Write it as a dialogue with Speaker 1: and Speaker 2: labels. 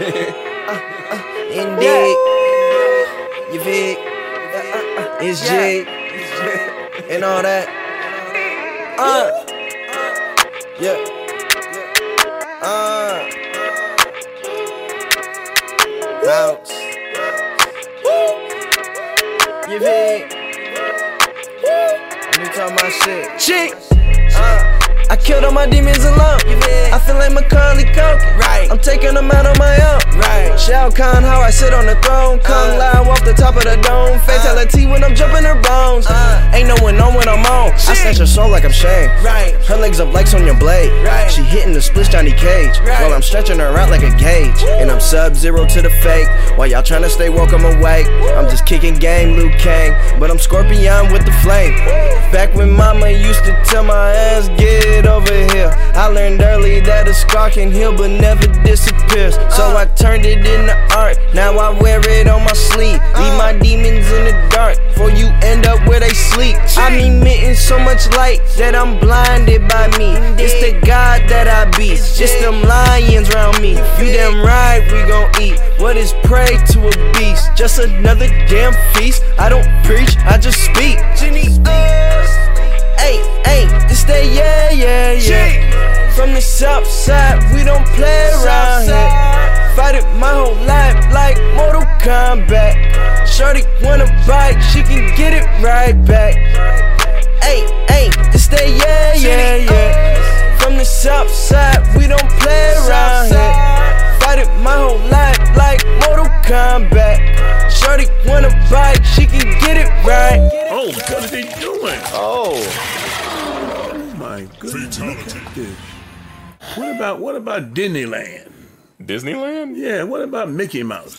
Speaker 1: Indeed. You fig. It's G. And all that. Uh. Yeah. Uh. Bounce. You fig. Let me talk my shit. Shit. Uh. I killed all my demons alone. Feel like Right. I'm taking them out on my own. Right. Shao Kahn, how I sit on the throne. Kung uh. Lao off the top of the dome. Fatality uh. when I'm jumping her bones. Uh. Ain't no one on when I'm on. I snatch her soul like I'm Shane. Right. Her legs up like Sonya Blade. Right. She hitting the splish Johnny Cage. Right. While I'm stretching her out like a gauge. And I'm sub zero to the fake. While y'all trying to stay woke, I'm awake. I'm just kicking game, Liu Kang. But I'm Scorpion with the flame. Back when mama used to tell my ass, get I learned early that a scar can heal but never disappears. So I turned it into art. Now I wear it on my sleeve. Leave my demons in the dark before you end up where they sleep. I'm emitting so much light that I'm blinded by me. It's the God that I be. Just them lions round me. You damn right we gon' eat. What is prey to a beast? Just another damn feast. I don't preach, I just speak. Jenny, yeah. From the south side, we don't play around here. Fight it my whole life like Mortal Kombat. Shorty wanna bite, she can get it right back. Hey, hey, this that yeah, yeah, yeah. From the south side, we don't play around here. Fight it my whole life like Mortal Kombat. Shorty wanna bite, she can get it right.
Speaker 2: Oh, what are they doing? Oh.
Speaker 1: oh
Speaker 2: my goodness. Fatality. What about what about Disneyland?
Speaker 3: Disneyland?
Speaker 2: Yeah, what about Mickey Mouse?